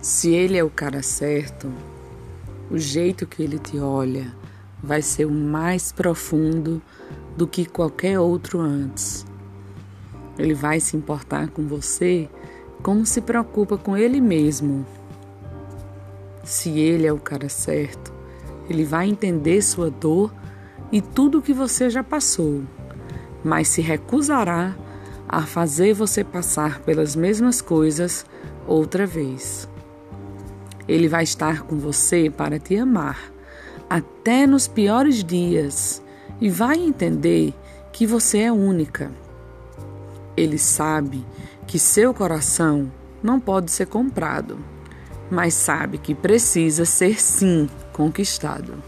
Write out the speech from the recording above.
Se ele é o cara certo, o jeito que ele te olha vai ser o mais profundo do que qualquer outro antes. Ele vai se importar com você como se preocupa com ele mesmo. Se ele é o cara certo, ele vai entender sua dor e tudo o que você já passou, mas se recusará a fazer você passar pelas mesmas coisas outra vez. Ele vai estar com você para te amar, até nos piores dias, e vai entender que você é única. Ele sabe que seu coração não pode ser comprado, mas sabe que precisa ser sim conquistado.